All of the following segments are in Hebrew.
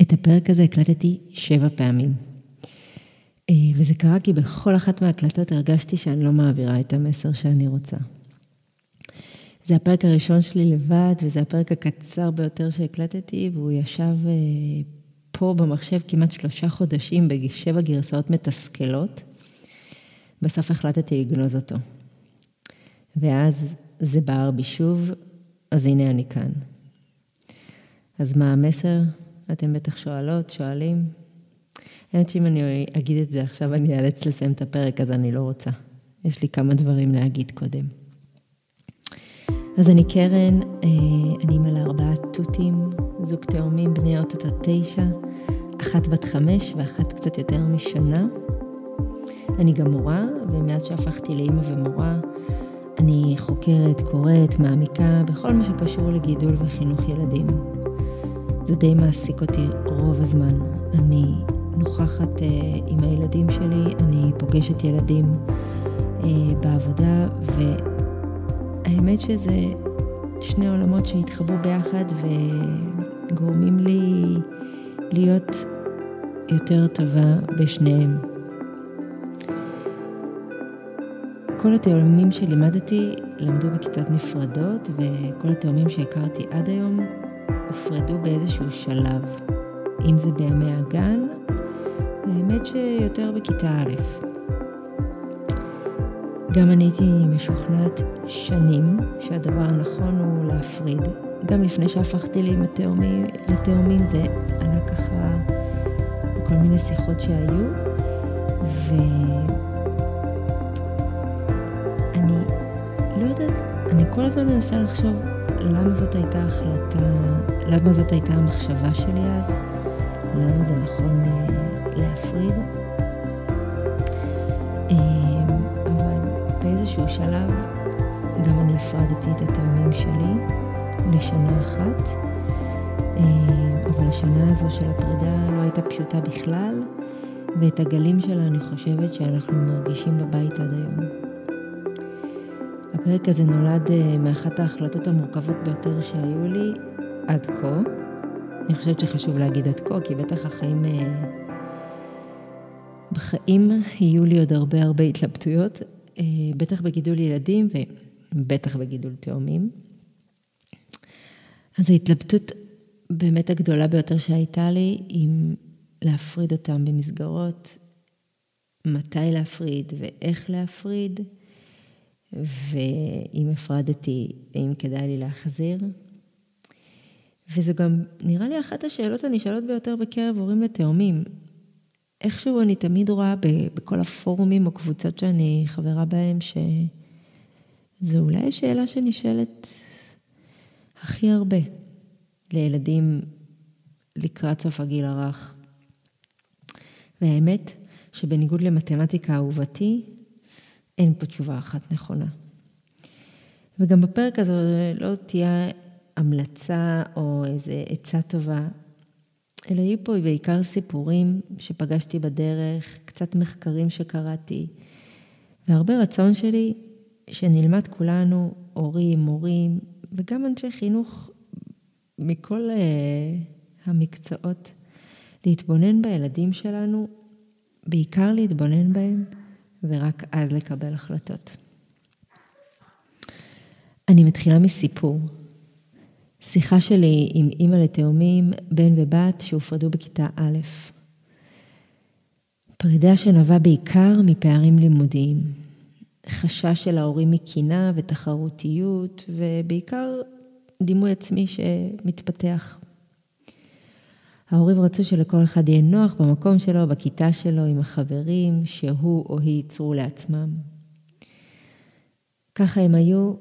את הפרק הזה הקלטתי שבע פעמים. אה, וזה קרה כי בכל אחת מההקלטות הרגשתי שאני לא מעבירה את המסר שאני רוצה. זה הפרק הראשון שלי לבד, וזה הפרק הקצר ביותר שהקלטתי, והוא ישב אה, פה במחשב כמעט שלושה חודשים בשבע גרסאות מתסכלות. בסוף החלטתי לגנוז אותו. ואז זה בער בי שוב, אז הנה אני כאן. אז מה המסר? אתם בטח שואלות, שואלים. האמת שאם אני אגיד את זה עכשיו, אני אאלץ לסיים את הפרק, אז אני לא רוצה. יש לי כמה דברים להגיד קודם. אז אני קרן, אה, אני אימא לארבעה תותים, זוג תאומים בני אוטוטו תשע, אחת בת חמש ואחת קצת יותר משנה. אני גם מורה, ומאז שהפכתי לאימא ומורה, אני חוקרת, קוראת, מעמיקה בכל מה שקשור לגידול וחינוך ילדים. זה די מעסיק אותי רוב הזמן. אני נוכחת uh, עם הילדים שלי, אני פוגשת ילדים uh, בעבודה, והאמת שזה שני עולמות שהתחברו ביחד וגורמים לי להיות יותר טובה בשניהם. כל התאומים שלימדתי למדו בכיתות נפרדות, וכל התאומים שהכרתי עד היום הופרדו באיזשהו שלב. אם זה בימי הגן, האמת שיותר בכיתה א'. גם אני הייתי משוכנעת שנים שהדבר הנכון הוא להפריד. גם לפני שהפכתי לי לתאומים, זה עלה ככה בכל מיני שיחות שהיו, ו... אני כל הזמן מנסה לחשוב למה זאת הייתה החלטה, למה זאת הייתה המחשבה שלי אז, למה זה נכון אה, להפריד. אה, אבל באיזשהו שלב גם אני הפרדתי את התאומים שלי לשנה אחת, אה, אבל השנה הזו של הפרידה לא הייתה פשוטה בכלל, ואת הגלים שלה אני חושבת שאנחנו מרגישים בבית עד היום. הפרק הזה נולד אה, מאחת ההחלטות המורכבות ביותר שהיו לי עד כה. אני חושבת שחשוב להגיד עד כה, כי בטח החיים... אה, בחיים יהיו לי עוד הרבה הרבה התלבטויות, אה, בטח בגידול ילדים ובטח בגידול תאומים. אז ההתלבטות באמת הגדולה ביותר שהייתה לי, אם להפריד אותם במסגרות, מתי להפריד ואיך להפריד. ואם הפרדתי, האם כדאי לי להחזיר? וזה גם נראה לי אחת השאלות הנשאלות ביותר בקרב הורים לתאומים. איכשהו אני תמיד רואה בכל הפורומים או קבוצות שאני חברה בהם, שזו אולי השאלה שנשאלת הכי הרבה לילדים לקראת סוף הגיל הרך. והאמת שבניגוד למתמטיקה אהובתי, אין פה תשובה אחת נכונה. וגם בפרק הזה לא תהיה המלצה או איזה עצה טובה, אלא יהיו פה בעיקר סיפורים שפגשתי בדרך, קצת מחקרים שקראתי, והרבה רצון שלי שנלמד כולנו, הורים, מורים, וגם אנשי חינוך מכל uh, המקצועות, להתבונן בילדים שלנו, בעיקר להתבונן בהם ורק אז לקבל החלטות. אני מתחילה מסיפור. שיחה שלי עם אימא לתאומים, בן ובת שהופרדו בכיתה א'. פרידה שנבע בעיקר מפערים לימודיים. חשש של ההורים מקינה ותחרותיות, ובעיקר דימוי עצמי שמתפתח. ההורים רצו שלכל אחד יהיה נוח במקום שלו, בכיתה שלו, עם החברים שהוא או היא ייצרו לעצמם. ככה הם היו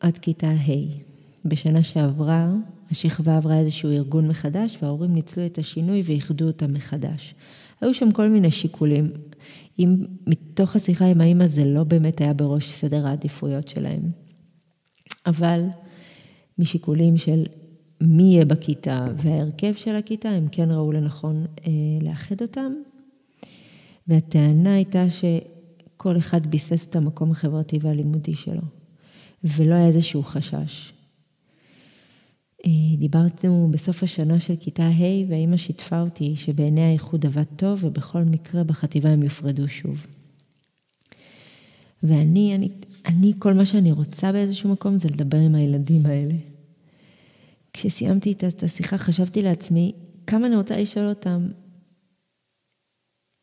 עד כיתה ה'. בשנה שעברה, השכבה עברה איזשהו ארגון מחדש, וההורים ניצלו את השינוי ואיחדו אותם מחדש. היו שם כל מיני שיקולים. אם מתוך השיחה עם האמא זה לא באמת היה בראש סדר העדיפויות שלהם. אבל משיקולים של מי יהיה בכיתה וההרכב של הכיתה, הם כן ראו לנכון אה, לאחד אותם. והטענה הייתה שכל אחד ביסס את המקום החברתי והלימודי שלו, ולא היה איזשהו חשש. אה, דיברנו בסוף השנה של כיתה ה' והאימא שיתפה אותי שבעיני האיחוד עבד טוב ובכל מקרה בחטיבה הם יופרדו שוב. ואני, אני, אני, כל מה שאני רוצה באיזשהו מקום זה לדבר עם הילדים האלה. כשסיימתי את השיחה חשבתי לעצמי, כמה אני רוצה לשאול אותם,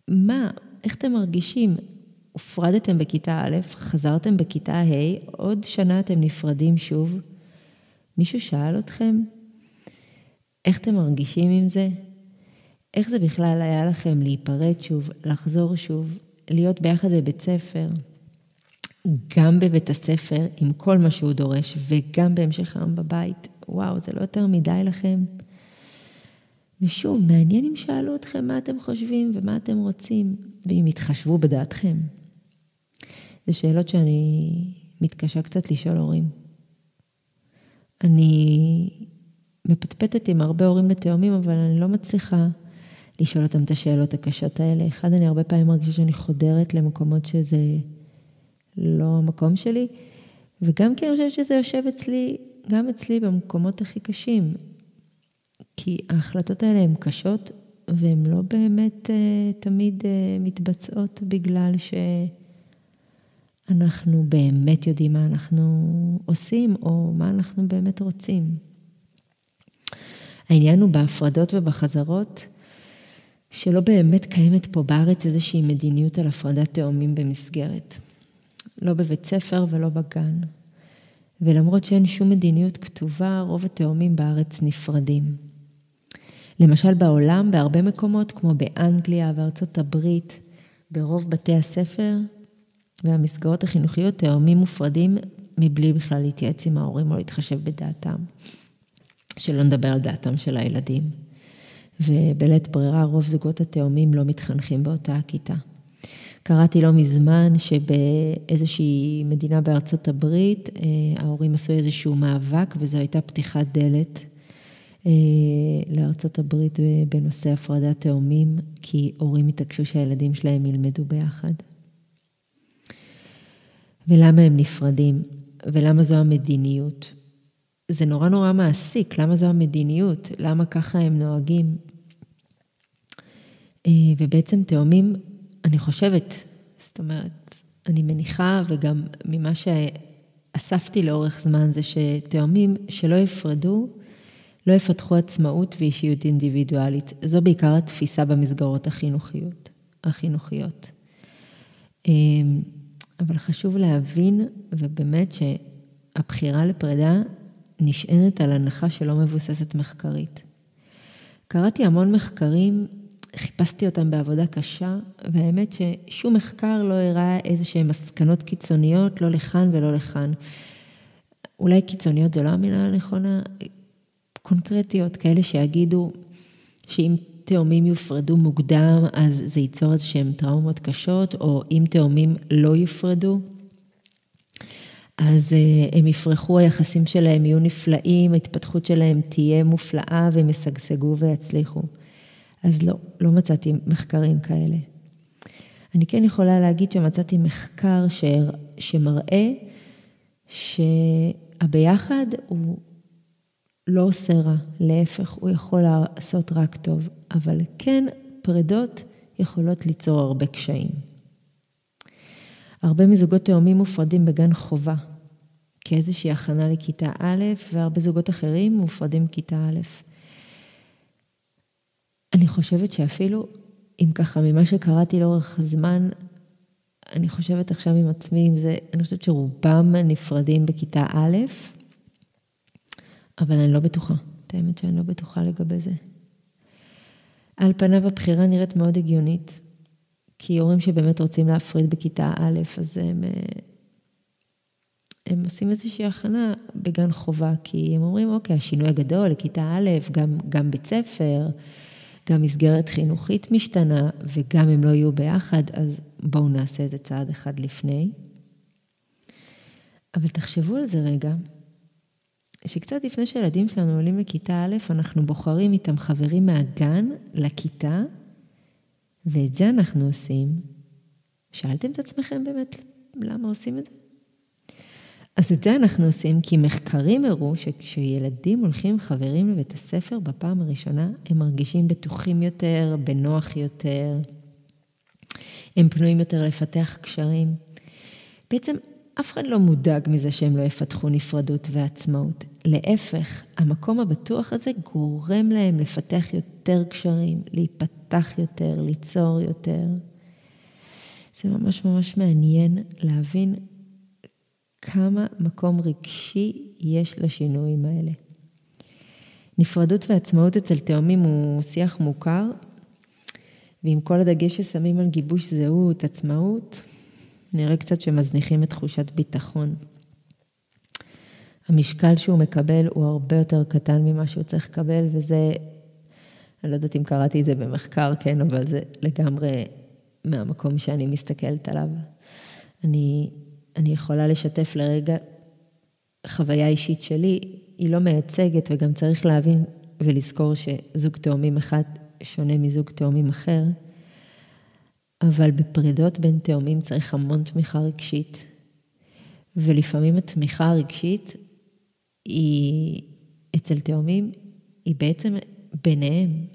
מה, איך אתם מרגישים? הופרדתם בכיתה א', חזרתם בכיתה ה', עוד שנה אתם נפרדים שוב. מישהו שאל אתכם? איך אתם מרגישים עם זה? איך זה בכלל היה לכם להיפרד שוב, לחזור שוב, להיות ביחד בבית ספר, גם בבית הספר, עם כל מה שהוא דורש, וגם בהמשך היום בבית? וואו, זה לא יותר מדי לכם? ושוב, מעניין אם שאלו אתכם מה אתם חושבים ומה אתם רוצים, ואם יתחשבו בדעתכם. זה שאלות שאני מתקשה קצת לשאול הורים. אני מפטפטת עם הרבה הורים לתאומים, אבל אני לא מצליחה לשאול אותם את השאלות הקשות האלה. אחד, אני הרבה פעמים מרגישה שאני חודרת למקומות שזה לא המקום שלי, וגם כי אני חושבת שזה יושב אצלי, גם אצלי במקומות הכי קשים. כי ההחלטות האלה הן קשות, והן לא באמת uh, תמיד uh, מתבצעות בגלל שאנחנו באמת יודעים מה אנחנו עושים, או מה אנחנו באמת רוצים. העניין הוא בהפרדות ובחזרות, שלא באמת קיימת פה בארץ איזושהי מדיניות על הפרדת תאומים במסגרת. לא בבית ספר ולא בגן. ולמרות שאין שום מדיניות כתובה, רוב התאומים בארץ נפרדים. למשל בעולם, בהרבה מקומות, כמו באנגליה וארצות הברית, ברוב בתי הספר והמסגרות החינוכיות, תאומים מופרדים מבלי בכלל להתייעץ עם ההורים או להתחשב בדעתם. שלא נדבר על דעתם של הילדים. ובלית ברירה, רוב זוגות התאומים לא מתחנכים באותה הכיתה. קראתי לא מזמן שבאיזושהי מדינה בארצות הברית, אה, ההורים עשו איזשהו מאבק וזו הייתה פתיחת דלת אה, לארצות הברית בנושא הפרדת תאומים, כי הורים התעקשו שהילדים שלהם ילמדו ביחד. ולמה הם נפרדים? ולמה זו המדיניות? זה נורא נורא מעסיק, למה זו המדיניות? למה ככה הם נוהגים? אה, ובעצם תאומים, אני חושבת, זאת אומרת, אני מניחה, וגם ממה שאספתי לאורך זמן, זה שתאומים שלא יפרדו, לא יפתחו עצמאות ואישיות אינדיבידואלית. זו בעיקר התפיסה במסגרות החינוכיות. החינוכיות. אבל חשוב להבין, ובאמת שהבחירה לפרידה נשענת על הנחה שלא מבוססת מחקרית. קראתי המון מחקרים, חיפשתי אותם בעבודה קשה, והאמת ששום מחקר לא הראה איזה שהן מסקנות קיצוניות, לא לכאן ולא לכאן. אולי קיצוניות זה לא המילה הנכונה, קונקרטיות, כאלה שיגידו שאם תאומים יופרדו מוקדם, אז זה ייצור איזה שהן טראומות קשות, או אם תאומים לא יופרדו, אז אה, הם יפרחו, היחסים שלהם יהיו נפלאים, ההתפתחות שלהם תהיה מופלאה והם ישגשגו ויצליחו. אז לא, לא מצאתי מחקרים כאלה. אני כן יכולה להגיד שמצאתי מחקר ש... שמראה שהביחד הוא לא עושה רע, להפך, הוא יכול לעשות רק טוב, אבל כן, פרדות יכולות ליצור הרבה קשיים. הרבה מזוגות תאומים מופרדים בגן חובה, כאיזושהי הכנה לכיתה א', והרבה זוגות אחרים מופרדים בכיתה א'. אני חושבת שאפילו, אם ככה, ממה שקראתי לאורך הזמן, אני חושבת עכשיו עם עצמי, אם זה, אני חושבת שרובם נפרדים בכיתה א', אבל אני לא בטוחה. את האמת שאני לא בטוחה לגבי זה. על פניו הבחירה נראית מאוד הגיונית, כי הורים שבאמת רוצים להפריד בכיתה א', אז הם, אה, הם עושים איזושהי הכנה בגן חובה, כי הם אומרים, אוקיי, השינוי הגדול לכיתה א', גם, גם בית ספר, גם מסגרת חינוכית משתנה, וגם הם לא יהיו ביחד, אז בואו נעשה את זה צעד אחד לפני. אבל תחשבו על זה רגע, שקצת לפני שילדים שלנו עולים לכיתה א', אנחנו בוחרים איתם חברים מהגן לכיתה, ואת זה אנחנו עושים. שאלתם את עצמכם באמת למה עושים את זה? אז את זה אנחנו עושים כי מחקרים הראו שכשילדים הולכים עם חברים לבית הספר בפעם הראשונה, הם מרגישים בטוחים יותר, בנוח יותר, הם פנויים יותר לפתח קשרים. בעצם אף אחד לא מודאג מזה שהם לא יפתחו נפרדות ועצמאות. להפך, המקום הבטוח הזה גורם להם לפתח יותר קשרים, להיפתח יותר, ליצור יותר. זה ממש ממש מעניין להבין כמה מקום רגשי יש לשינויים האלה. נפרדות ועצמאות אצל תאומים הוא שיח מוכר, ועם כל הדגש ששמים על גיבוש זהות, עצמאות, נראה קצת שמזניחים את תחושת ביטחון. המשקל שהוא מקבל הוא הרבה יותר קטן ממה שהוא צריך לקבל, וזה, אני לא יודעת אם קראתי את זה במחקר, כן, אבל זה לגמרי מהמקום שאני מסתכלת עליו. אני, אני יכולה לשתף לרגע חוויה אישית שלי, היא לא מייצגת, וגם צריך להבין ולזכור שזוג תאומים אחד שונה מזוג תאומים אחר. אבל בפרידות בין תאומים צריך המון תמיכה רגשית, ולפעמים התמיכה הרגשית היא, אצל תאומים, היא בעצם ביניהם.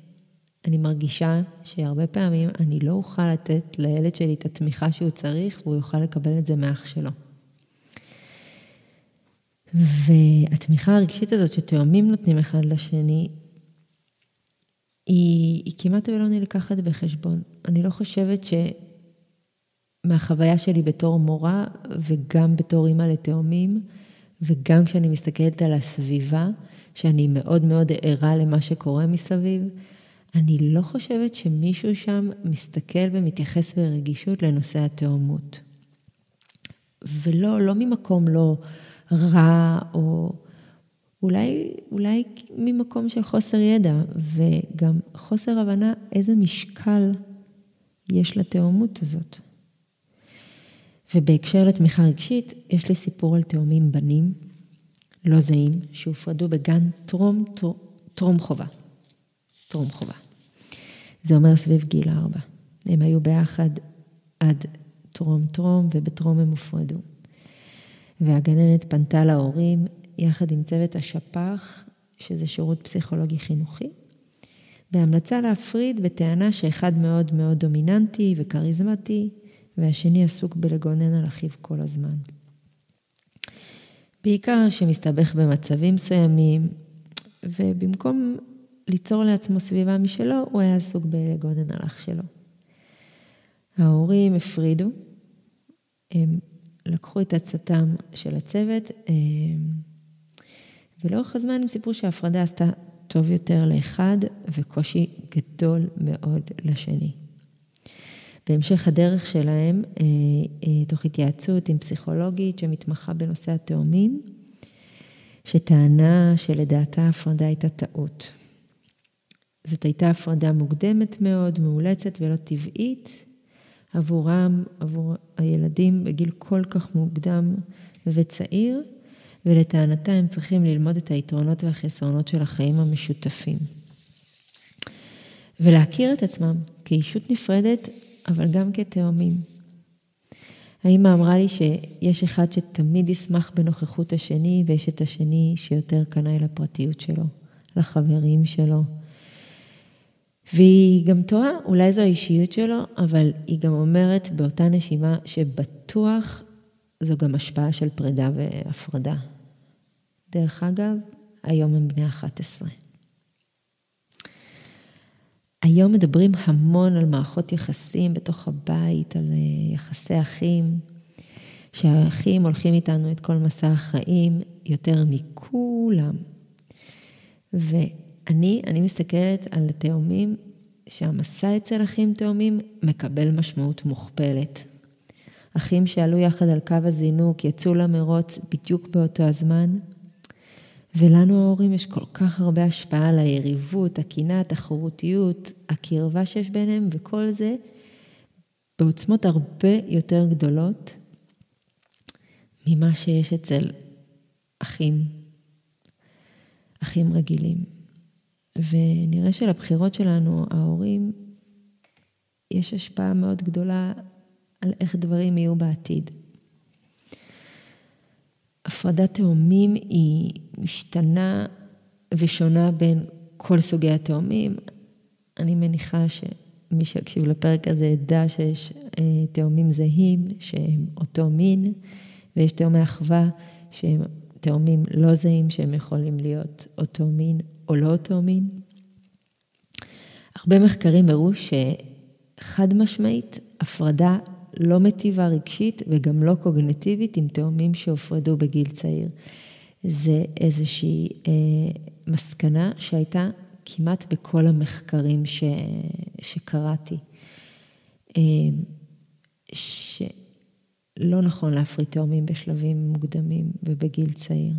אני מרגישה שהרבה פעמים אני לא אוכל לתת לילד שלי את התמיכה שהוא צריך, והוא יוכל לקבל את זה מאח שלו. והתמיכה הרגשית הזאת שתאומים נותנים אחד לשני, היא, היא כמעט ולא נלקחת בחשבון. אני לא חושבת שמהחוויה שלי בתור מורה וגם בתור אימא לתאומים, וגם כשאני מסתכלת על הסביבה, שאני מאוד מאוד ערה למה שקורה מסביב, אני לא חושבת שמישהו שם מסתכל ומתייחס ברגישות לנושא התאומות. ולא, לא ממקום לא רע או אולי, אולי ממקום של חוסר ידע וגם חוסר הבנה איזה משקל יש לתאומות הזאת. ובהקשר לתמיכה רגשית, יש לי סיפור על תאומים בנים, לא זהים, שהופרדו בגן טרום, טרום חובה. טרום חובה. זה אומר סביב גיל ארבע. הם היו ביחד עד טרום טרום, ובטרום הם הופרדו. והגננת פנתה להורים יחד עם צוות השפ"ח, שזה שירות פסיכולוגי חינוכי, בהמלצה להפריד בטענה שאחד מאוד מאוד דומיננטי וכריזמטי, והשני עסוק בלגונן על אחיו כל הזמן. בעיקר שמסתבך במצבים מסוימים, ובמקום ליצור לעצמו סביבה משלו, הוא היה עסוק בלגונן על אח שלו. ההורים הפרידו, הם לקחו את עצתם של הצוות, ולאורך הזמן הם סיפרו שההפרדה עשתה טוב יותר לאחד וקושי גדול מאוד לשני. בהמשך הדרך שלהם, אה, אה, תוך התייעצות עם פסיכולוגית שמתמחה בנושא התאומים, שטענה שלדעתה ההפרדה הייתה טעות. זאת הייתה הפרדה מוקדמת מאוד, מאולצת ולא טבעית עבורם, עבור הילדים בגיל כל כך מוקדם וצעיר, ולטענתה הם צריכים ללמוד את היתרונות והחסרונות של החיים המשותפים. ולהכיר את עצמם כאישות נפרדת, אבל גם כתאומים. האמא אמרה לי שיש אחד שתמיד ישמח בנוכחות השני, ויש את השני שיותר קנאי לפרטיות שלו, לחברים שלו. והיא גם טועה, אולי זו האישיות שלו, אבל היא גם אומרת באותה נשימה שבטוח זו גם השפעה של פרידה והפרדה. דרך אגב, היום הם בני 11. היום מדברים המון על מערכות יחסים בתוך הבית, על אה, יחסי אחים, שהאחים הולכים איתנו את כל מסע החיים יותר מכולם. ואני, אני מסתכלת על התאומים, שהמסע אצל אחים תאומים מקבל משמעות מוכפלת. אחים שעלו יחד על קו הזינוק, יצאו למרוץ בדיוק באותו הזמן, ולנו ההורים יש כל כך הרבה השפעה על היריבות, הקינה, התחרותיות, הקרבה שיש ביניהם, וכל זה בעוצמות הרבה יותר גדולות ממה שיש אצל אחים, אחים רגילים. ונראה שלבחירות שלנו, ההורים, יש השפעה מאוד גדולה על איך דברים יהיו בעתיד. הפרדת תאומים היא משתנה ושונה בין כל סוגי התאומים. אני מניחה שמי שיקשיב לפרק הזה ידע שיש אה, תאומים זהים שהם אותו מין, ויש תאומי אחווה שהם תאומים לא זהים שהם יכולים להיות אותו מין או לא אותו מין. הרבה מחקרים הראו שחד משמעית הפרדה לא מטיבה רגשית וגם לא קוגנטיבית עם תאומים שהופרדו בגיל צעיר. זה איזושהי אה, מסקנה שהייתה כמעט בכל המחקרים ש, שקראתי. אה, שלא נכון להפריד תאומים בשלבים מוקדמים ובגיל צעיר.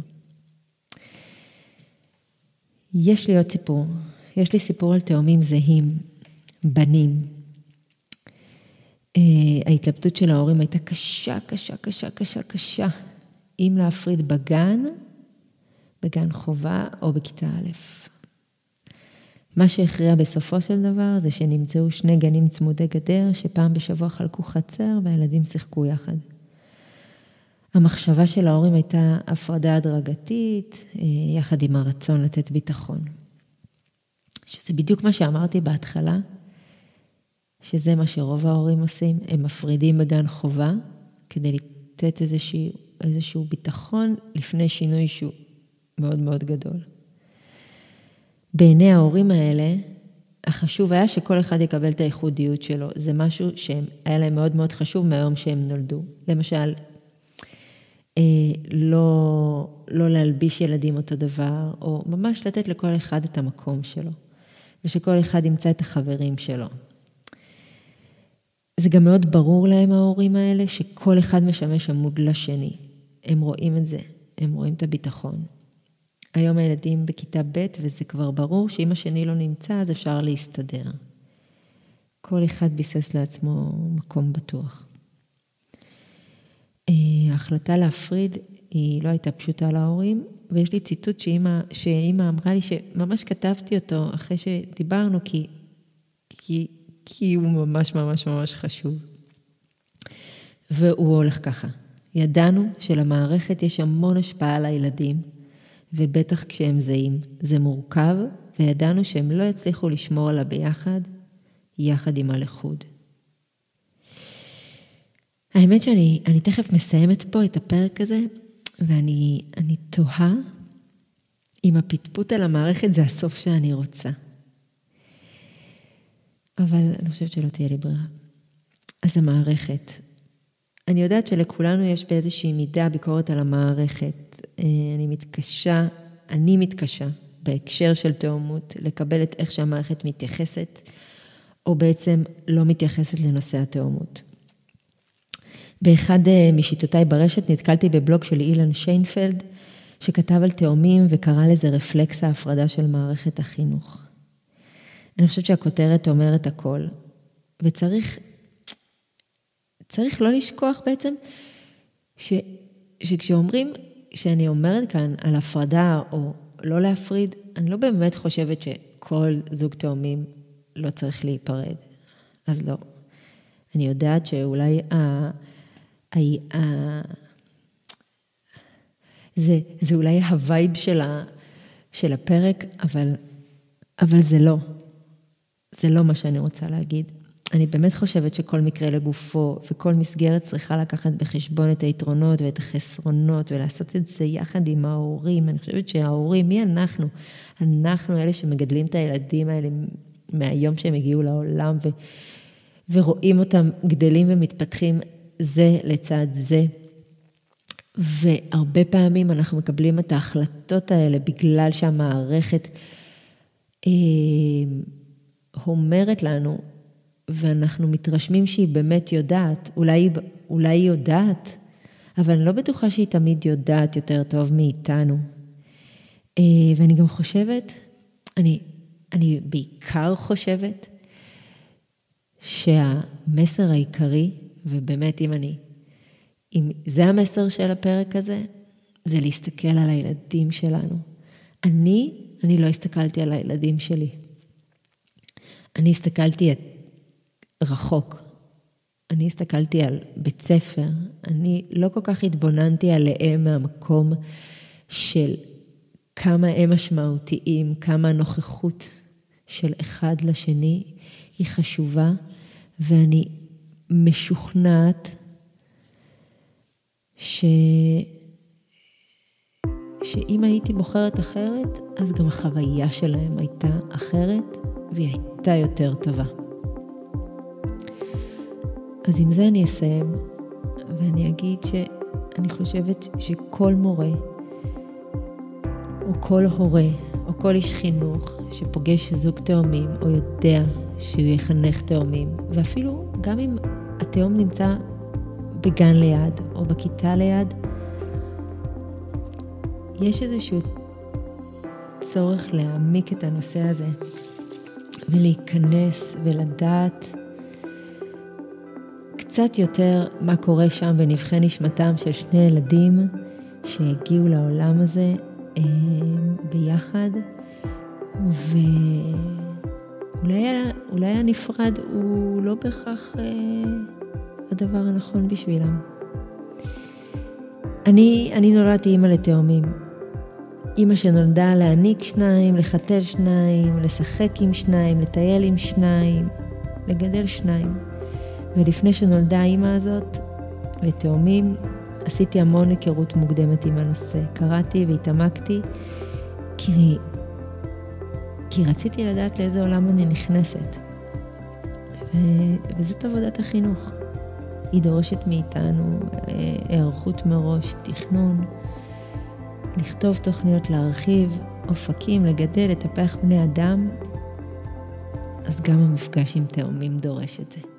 יש לי עוד סיפור. יש לי סיפור על תאומים זהים, בנים. Uh, ההתלבטות של ההורים הייתה קשה, קשה, קשה, קשה, קשה. אם להפריד בגן, בגן חובה או בכיתה א'. מה שהכריע בסופו של דבר זה שנמצאו שני גנים צמודי גדר שפעם בשבוע חלקו חצר והילדים שיחקו יחד. המחשבה של ההורים הייתה הפרדה הדרגתית, אה, יחד עם הרצון לתת ביטחון. שזה בדיוק מה שאמרתי בהתחלה, שזה מה שרוב ההורים עושים, הם מפרידים בגן חובה כדי לתת איזשהו, איזשהו ביטחון לפני שינוי שהוא מאוד מאוד גדול. בעיני ההורים האלה, החשוב היה שכל אחד יקבל את הייחודיות שלו. זה משהו שהיה להם מאוד מאוד חשוב מהיום שהם נולדו. למשל, אה, לא, לא להלביש ילדים אותו דבר, או ממש לתת לכל אחד את המקום שלו, ושכל אחד ימצא את החברים שלו. זה גם מאוד ברור להם, ההורים האלה, שכל אחד משמש עמוד לשני. הם רואים את זה, הם רואים את הביטחון. היום הילדים בכיתה ב' וזה כבר ברור שאם השני לא נמצא אז אפשר להסתדר. כל אחד ביסס לעצמו מקום בטוח. אה, ההחלטה להפריד היא לא הייתה פשוטה להורים, ויש לי ציטוט שאימא, שאימא אמרה לי שממש כתבתי אותו אחרי שדיברנו, כי, כי, כי הוא ממש ממש ממש חשוב. והוא הולך ככה, ידענו שלמערכת יש המון השפעה על הילדים, ובטח כשהם זהים. זה מורכב, וידענו שהם לא יצליחו לשמור על הביחד, יחד עם הלכוד. האמת שאני תכף מסיימת פה את הפרק הזה, ואני תוהה אם הפטפוט על המערכת זה הסוף שאני רוצה. אבל אני חושבת שלא תהיה לי ברירה. אז המערכת. אני יודעת שלכולנו יש באיזושהי מידה ביקורת על המערכת. אה, אני מתקשה, אני מתקשה בהקשר של תאומות, לקבל את איך שהמערכת מתייחסת, או בעצם לא מתייחסת לנושא התאומות. באחד אה, משיטותיי ברשת נתקלתי בבלוג של אילן שיינפלד, שכתב על תאומים וקרא לזה רפלקס ההפרדה של מערכת החינוך. אני חושבת שהכותרת אומרת הכל, וצריך צריך לא לשכוח בעצם ש, שכשאומרים כשאני אומרת כאן על הפרדה או לא להפריד, אני לא באמת חושבת שכל זוג תאומים לא צריך להיפרד. אז לא. אני יודעת שאולי ה... ה... ה... זה, זה אולי ה vibe של, ה... של הפרק, אבל, אבל זה לא. זה לא מה שאני רוצה להגיד. אני באמת חושבת שכל מקרה לגופו וכל מסגרת צריכה לקחת בחשבון את היתרונות ואת החסרונות ולעשות את זה יחד עם ההורים. אני חושבת שההורים, מי אנחנו? אנחנו אלה שמגדלים את הילדים האלה מהיום שהם הגיעו לעולם ו, ורואים אותם גדלים ומתפתחים זה לצד זה. והרבה פעמים אנחנו מקבלים את ההחלטות האלה בגלל שהמערכת אה, אומרת לנו ואנחנו מתרשמים שהיא באמת יודעת, אולי, אולי היא יודעת, אבל אני לא בטוחה שהיא תמיד יודעת יותר טוב מאיתנו. אה, ואני גם חושבת, אני, אני בעיקר חושבת שהמסר העיקרי, ובאמת אם אני, אם זה המסר של הפרק הזה, זה להסתכל על הילדים שלנו. אני, אני לא הסתכלתי על הילדים שלי. אני הסתכלתי רחוק. אני הסתכלתי על בית ספר, אני לא כל כך התבוננתי עליהם מהמקום של כמה הם משמעותיים, כמה הנוכחות של אחד לשני היא חשובה, ואני משוכנעת ש... שאם הייתי בוחרת אחרת, אז גם החוויה שלהם הייתה אחרת, והיא הייתה יותר טובה. אז עם זה אני אסיים, ואני אגיד שאני חושבת שכל מורה, או כל הורה, או כל איש חינוך שפוגש זוג תאומים, או יודע שהוא יחנך תאומים, ואפילו גם אם התאום נמצא בגן ליד, או בכיתה ליד, יש איזשהו צורך להעמיק את הנושא הזה, ולהיכנס ולדעת קצת יותר מה קורה שם בנבחי נשמתם של שני ילדים שהגיעו לעולם הזה אה, ביחד, ואולי הנפרד הוא לא בהכרח אה, הדבר הנכון בשבילם. אני, אני נולדתי אימא לתאומים. אימא שנולדה להעניק שניים, לחתל שניים, לשחק עם שניים, לטייל עם שניים, לגדל שניים. ולפני שנולדה האימא הזאת, לתאומים, עשיתי המון היכרות מוקדמת עם הנושא. קראתי והתעמקתי, כי, כי רציתי לדעת לאיזה עולם אני נכנסת. ו, וזאת עבודת החינוך. היא דורשת מאיתנו אה, היערכות מראש, תכנון, לכתוב תוכניות, להרחיב אופקים, לגדל, לטפח בני אדם, אז גם המפגש עם תאומים דורש את זה.